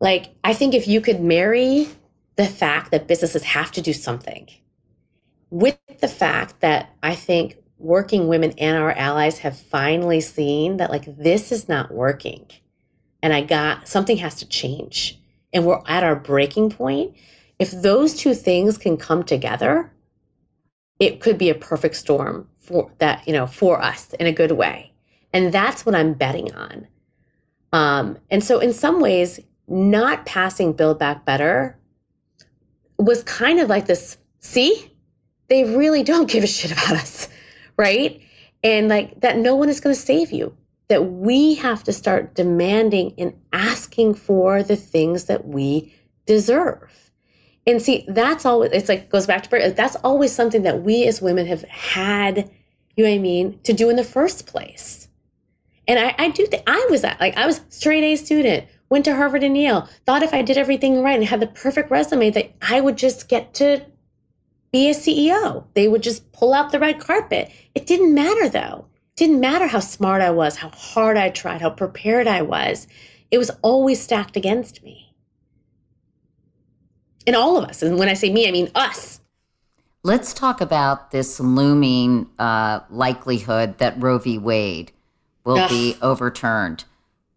Like, I think if you could marry the fact that businesses have to do something with the fact that I think working women and our allies have finally seen that, like, this is not working and I got something has to change. and we're at our breaking point, if those two things can come together, it could be a perfect storm for that, you know, for us in a good way. And that's what I'm betting on. Um, and so in some ways, not passing Build Back Better was kind of like this, see, they really don't give a shit about us, right? And like that no one is going to save you. That we have to start demanding and asking for the things that we deserve. And see, that's always, it's like, goes back to, that's always something that we as women have had, you know what I mean, to do in the first place. And I, I do think I was that, like, I was straight A student, went to Harvard and Yale, thought if I did everything right and had the perfect resume that I would just get to be a CEO. They would just pull out the red carpet. It didn't matter though. It didn't matter how smart I was, how hard I tried, how prepared I was. It was always stacked against me. And all of us. And when I say me, I mean us. Let's talk about this looming uh, likelihood that Roe v. Wade will Ugh. be overturned.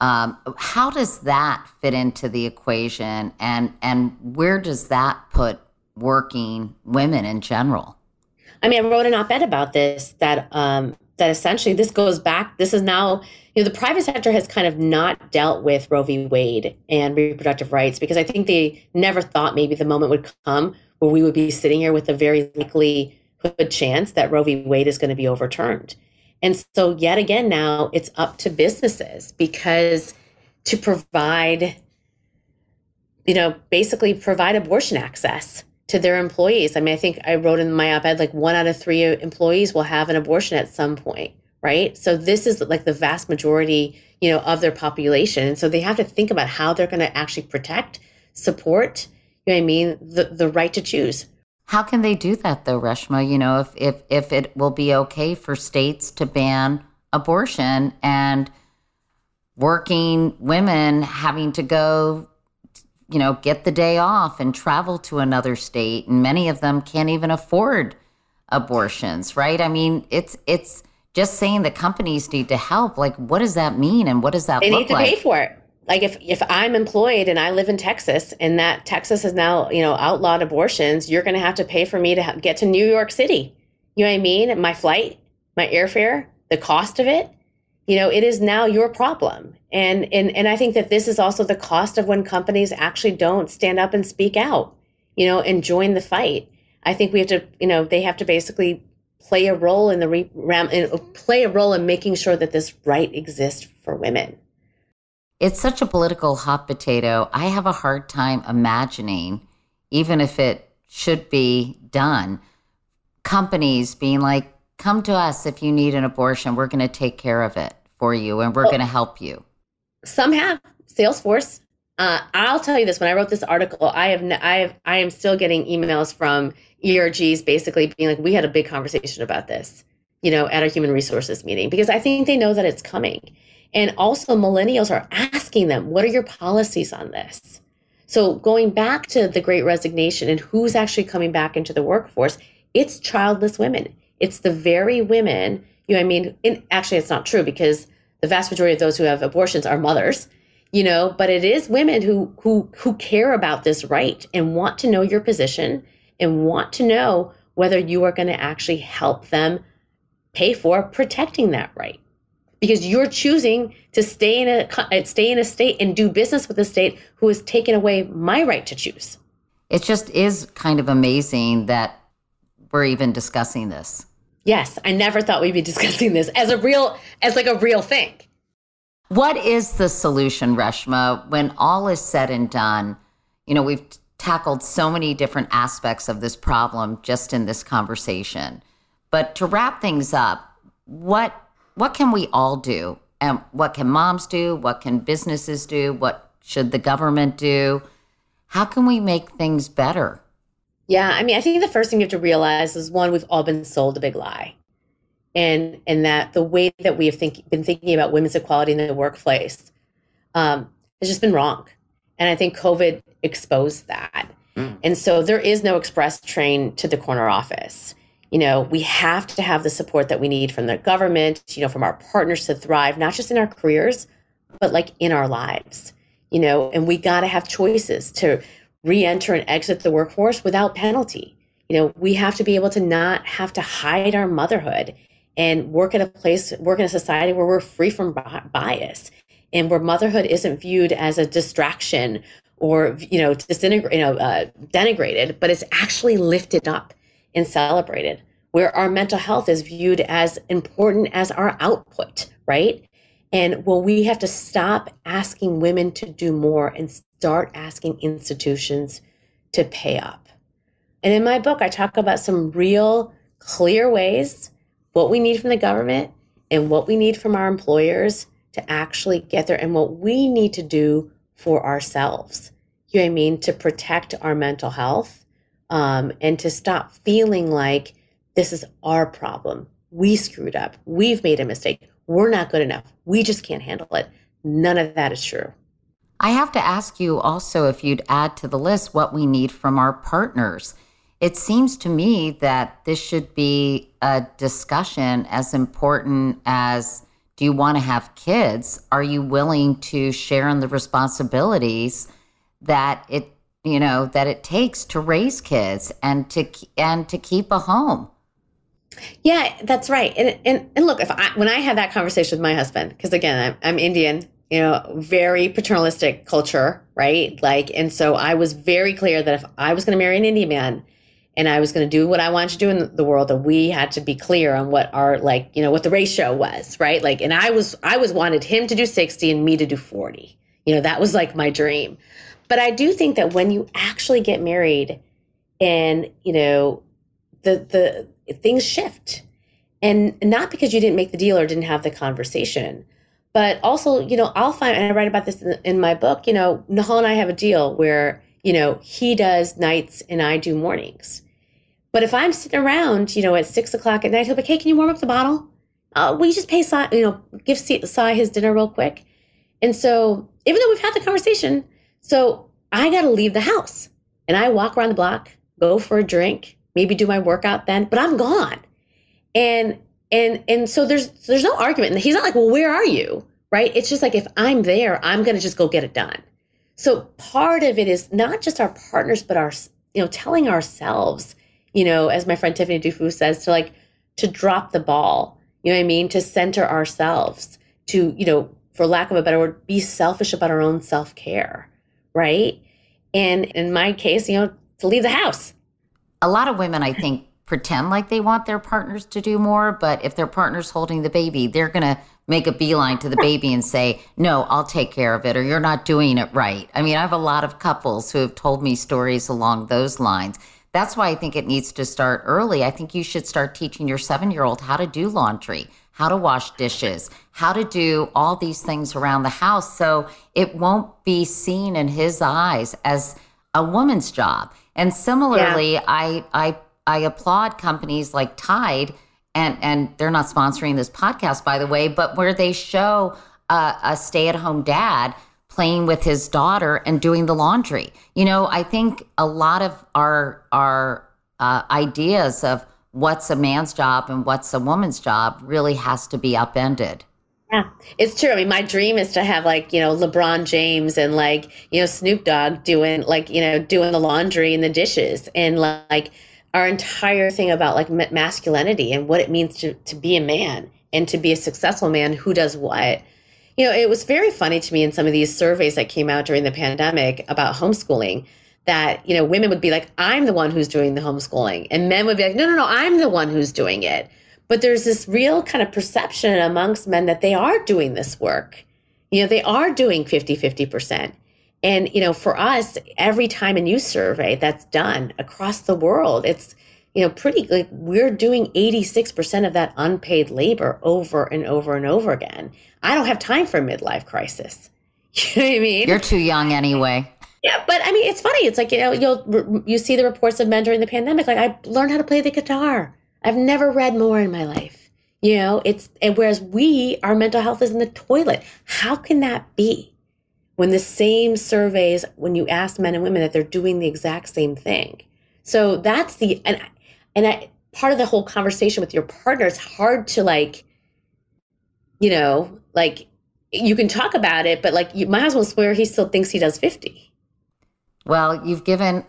Um, how does that fit into the equation, and and where does that put working women in general? I mean, I wrote an op-ed about this that um, that essentially this goes back. This is now you know the private sector has kind of not dealt with Roe v. Wade and reproductive rights because I think they never thought maybe the moment would come where we would be sitting here with a very likely chance that Roe v. Wade is going to be overturned. And so, yet again, now it's up to businesses because to provide, you know, basically provide abortion access to their employees. I mean, I think I wrote in my op ed like one out of three employees will have an abortion at some point, right? So, this is like the vast majority, you know, of their population. And so they have to think about how they're going to actually protect, support, you know I mean, the, the right to choose. How can they do that though, Reshma? You know, if, if if it will be okay for states to ban abortion and working women having to go you know, get the day off and travel to another state and many of them can't even afford abortions, right? I mean, it's it's just saying that companies need to help. Like what does that mean and what does that they look need to like? pay for it like if if I'm employed and I live in Texas and that Texas has now you know outlawed abortions, you're going to have to pay for me to ha- get to New York City. You know what I mean? My flight, my airfare, the cost of it. You know, it is now your problem. And and and I think that this is also the cost of when companies actually don't stand up and speak out. You know, and join the fight. I think we have to. You know, they have to basically play a role in the re- ram, play a role in making sure that this right exists for women. It's such a political hot potato. I have a hard time imagining, even if it should be done, companies being like, come to us if you need an abortion. We're going to take care of it for you and we're well, going to help you. Some have Salesforce. Uh, I'll tell you this: when I wrote this article, I have, I have, I am still getting emails from ERGs basically being like, "We had a big conversation about this, you know, at a human resources meeting," because I think they know that it's coming. And also, millennials are asking them, what are your policies on this? So, going back to the great resignation and who's actually coming back into the workforce, it's childless women. It's the very women, you know, I mean, in, actually, it's not true because the vast majority of those who have abortions are mothers, you know, but it is women who who who care about this right and want to know your position and want to know whether you are going to actually help them pay for protecting that right because you're choosing to stay in a stay in a state and do business with a state who has taken away my right to choose. It just is kind of amazing that we're even discussing this. Yes, I never thought we'd be discussing this as a real as like a real thing. What is the solution, Reshma, when all is said and done? You know, we've tackled so many different aspects of this problem just in this conversation. But to wrap things up, what what can we all do? And what can moms do? What can businesses do? What should the government do? How can we make things better? Yeah, I mean, I think the first thing you have to realize is one, we've all been sold a big lie. And and that the way that we have think, been thinking about women's equality in the workplace um, has just been wrong. And I think COVID exposed that. Mm. And so there is no express train to the corner office you know, we have to have the support that we need from the government, you know, from our partners to thrive, not just in our careers, but like in our lives. you know, and we got to have choices to re-enter and exit the workforce without penalty. You know, we have to be able to not have to hide our motherhood and work at a place, work in a society where we're free from bias and where motherhood isn't viewed as a distraction or you know disintegrate, you know, uh, denigrated, but it's actually lifted up and celebrated. Where our mental health is viewed as important as our output, right? And well, we have to stop asking women to do more and start asking institutions to pay up. And in my book, I talk about some real clear ways what we need from the government and what we need from our employers to actually get there and what we need to do for ourselves. You know what I mean? To protect our mental health um, and to stop feeling like this is our problem. We screwed up. We've made a mistake. We're not good enough. We just can't handle it. None of that is true. I have to ask you also if you'd add to the list what we need from our partners. It seems to me that this should be a discussion as important as do you want to have kids? Are you willing to share in the responsibilities that it you know that it takes to raise kids and to and to keep a home? Yeah, that's right. And and, and look, if I when I have that conversation with my husband, because again, I'm, I'm Indian, you know, very paternalistic culture, right? Like, and so I was very clear that if I was going to marry an Indian man, and I was going to do what I wanted to do in the world, that we had to be clear on what our like, you know, what the ratio was, right? Like, and I was, I was wanted him to do 60 and me to do 40. You know, that was like my dream. But I do think that when you actually get married and, you know, the, the things shift and not because you didn't make the deal or didn't have the conversation, but also, you know, I'll find, and I write about this in, in my book, you know, Nihal and I have a deal where, you know, he does nights and I do mornings but if I'm sitting around, you know, at six o'clock at night, he'll be like, "Hey, can you warm up the bottle? Uh, you just pay Sai, you know, give Sai his dinner real quick?" And so, even though we've had the conversation, so I got to leave the house and I walk around the block, go for a drink, maybe do my workout then, but I'm gone. And and and so there's there's no argument. And he's not like, "Well, where are you?" Right? It's just like if I'm there, I'm gonna just go get it done. So part of it is not just our partners, but our you know telling ourselves you know, as my friend Tiffany Dufu says, to like to drop the ball. You know what I mean? To center ourselves, to, you know, for lack of a better word, be selfish about our own self-care, right? And in my case, you know, to leave the house. A lot of women, I think, pretend like they want their partners to do more, but if their partner's holding the baby, they're going to make a beeline to the baby and say, No, I'll take care of it, or you're not doing it right. I mean, I have a lot of couples who have told me stories along those lines. That's why I think it needs to start early. I think you should start teaching your seven year old how to do laundry, how to wash dishes, how to do all these things around the house so it won't be seen in his eyes as a woman's job. And similarly, yeah. I, I, I applaud companies like Tide, and, and they're not sponsoring this podcast, by the way, but where they show a, a stay at home dad playing with his daughter and doing the laundry. You know, I think a lot of our our uh, ideas of what's a man's job and what's a woman's job really has to be upended. Yeah, it's true. I mean, my dream is to have like, you know, LeBron James and like, you know, Snoop Dogg doing like, you know, doing the laundry and the dishes and like our entire thing about like masculinity and what it means to, to be a man and to be a successful man who does what you know, it was very funny to me in some of these surveys that came out during the pandemic about homeschooling that, you know, women would be like, I'm the one who's doing the homeschooling. And men would be like, no, no, no, I'm the one who's doing it. But there's this real kind of perception amongst men that they are doing this work. You know, they are doing 50, 50%. And, you know, for us, every time a new survey that's done across the world, it's, you know, pretty like we're doing 86% of that unpaid labor over and over and over again. I don't have time for a midlife crisis. You know what I mean? You're too young anyway. Yeah, but I mean, it's funny. It's like you know, you'll you see the reports of men during the pandemic. Like I learned how to play the guitar. I've never read more in my life. You know, it's and whereas we, our mental health is in the toilet. How can that be? When the same surveys, when you ask men and women that they're doing the exact same thing. So that's the and and I, part of the whole conversation with your partner, it's hard to like, you know, like you can talk about it, but like you, my husband will swear he still thinks he does 50. Well, you've given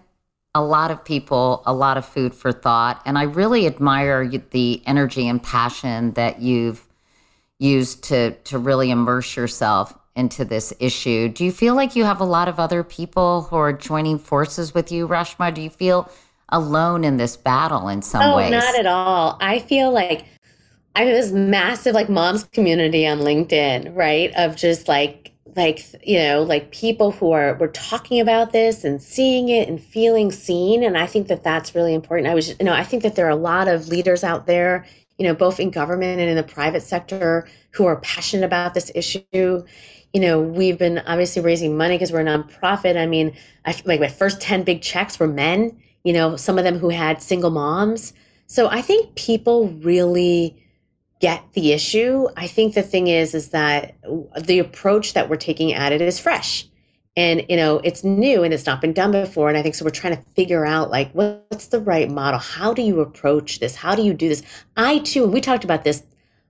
a lot of people a lot of food for thought, and I really admire the energy and passion that you've used to to really immerse yourself into this issue. Do you feel like you have a lot of other people who are joining forces with you, Reshma? Do you feel alone in this battle in some oh, ways? not at all. I feel like I have this massive like moms community on LinkedIn, right? Of just like like you know like people who are we're talking about this and seeing it and feeling seen. And i think that that's really important. I was you know i think that there are a lot of leaders out there you know both in government and in the private sector who are passionate about this issue. You know we've been obviously raising money because we're a nonprofit. I mean i like my first 10 big checks were men you know some of them who had single moms. So i think people really get the issue. I think the thing is, is that the approach that we're taking at it is fresh. And, you know, it's new and it's not been done before. And I think so we're trying to figure out like, what's the right model? How do you approach this? How do you do this? I too, we talked about this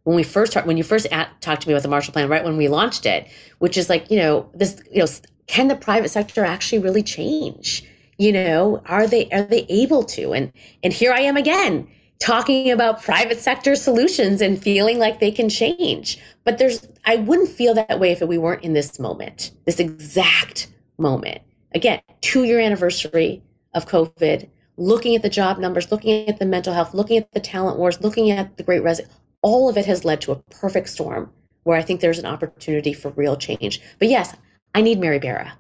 when we first talked, when you first at, talked to me about the Marshall Plan, right when we launched it, which is like, you know, this, you know, can the private sector actually really change? You know, are they are they able to? And and here I am again talking about private sector solutions and feeling like they can change. But there's, I wouldn't feel that way if we weren't in this moment, this exact moment. Again, two year anniversary of COVID, looking at the job numbers, looking at the mental health, looking at the talent wars, looking at the great resident, all of it has led to a perfect storm where I think there's an opportunity for real change. But yes, I need Mary Barra.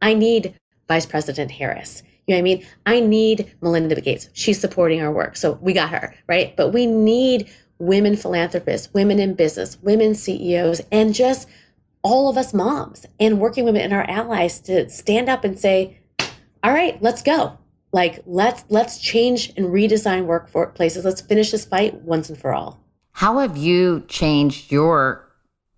I need Vice President Harris. You know what I mean? I need Melinda Gates. She's supporting our work. So we got her, right? But we need women philanthropists, women in business, women CEOs, and just all of us moms and working women and our allies to stand up and say, all right, let's go. Like let's let's change and redesign workplaces. Let's finish this fight once and for all. How have you changed your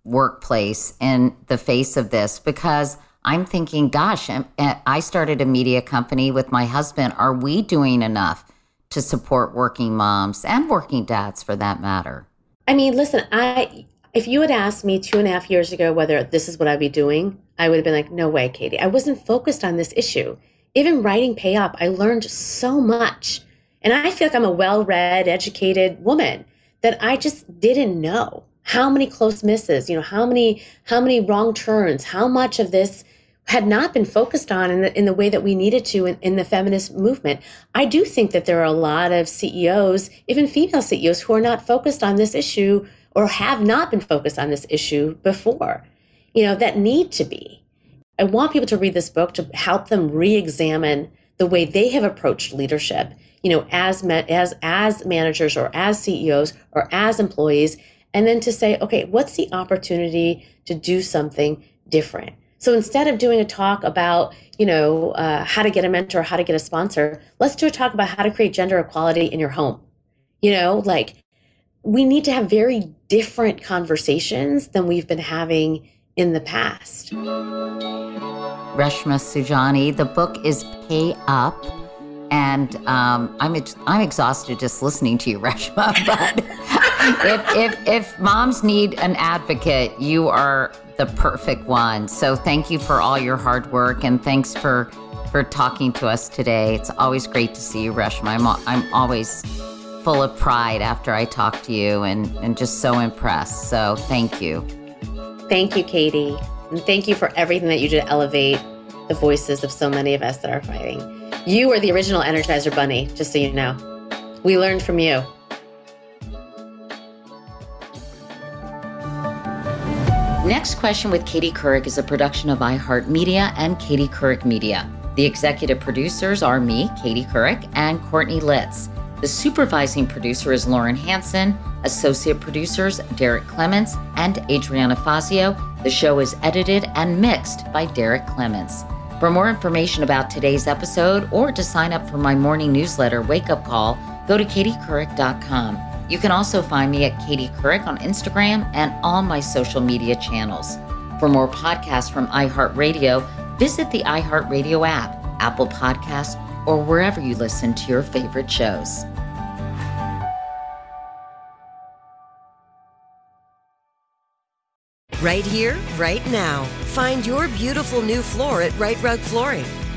workplace in the face of this? Because I'm thinking, gosh, I started a media company with my husband. Are we doing enough to support working moms and working dads for that matter? I mean, listen, I if you had asked me two and a half years ago whether this is what I'd be doing, I would have been like, no way, Katie. I wasn't focused on this issue. Even writing pay up, I learned so much. And I feel like I'm a well read, educated woman that I just didn't know how many close misses, you know, how many how many wrong turns, how much of this had not been focused on in the, in the way that we needed to in, in, the feminist movement. I do think that there are a lot of CEOs, even female CEOs, who are not focused on this issue or have not been focused on this issue before, you know, that need to be. I want people to read this book to help them re-examine the way they have approached leadership, you know, as as as managers or as CEOs or as employees, and then to say, okay, what's the opportunity to do something different? So instead of doing a talk about, you know, uh, how to get a mentor, how to get a sponsor, let's do a talk about how to create gender equality in your home. You know, like we need to have very different conversations than we've been having in the past. Reshma Saujani, the book is Pay Up. And um, I'm I'm exhausted just listening to you, Reshma. But if, if if moms need an advocate, you are the perfect one. So thank you for all your hard work and thanks for for talking to us today. It's always great to see you, Reshma. I'm I'm always full of pride after I talk to you and and just so impressed. So thank you. Thank you, Katie. And thank you for everything that you did to elevate the voices of so many of us that are fighting. You were the original Energizer Bunny, just so you know. We learned from you. Next Question with Katie Couric is a production of iHeartMedia and Katie Couric Media. The executive producers are me, Katie Couric, and Courtney Litz. The supervising producer is Lauren Hanson, associate producers Derek Clements and Adriana Fazio. The show is edited and mixed by Derek Clements. For more information about today's episode or to sign up for my morning newsletter, Wake Up Call, go to katiecouric.com. You can also find me at Katie Couric on Instagram and all my social media channels. For more podcasts from iHeartRadio, visit the iHeartRadio app, Apple Podcasts, or wherever you listen to your favorite shows. Right here, right now. Find your beautiful new floor at Rite Rug Flooring.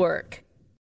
Network.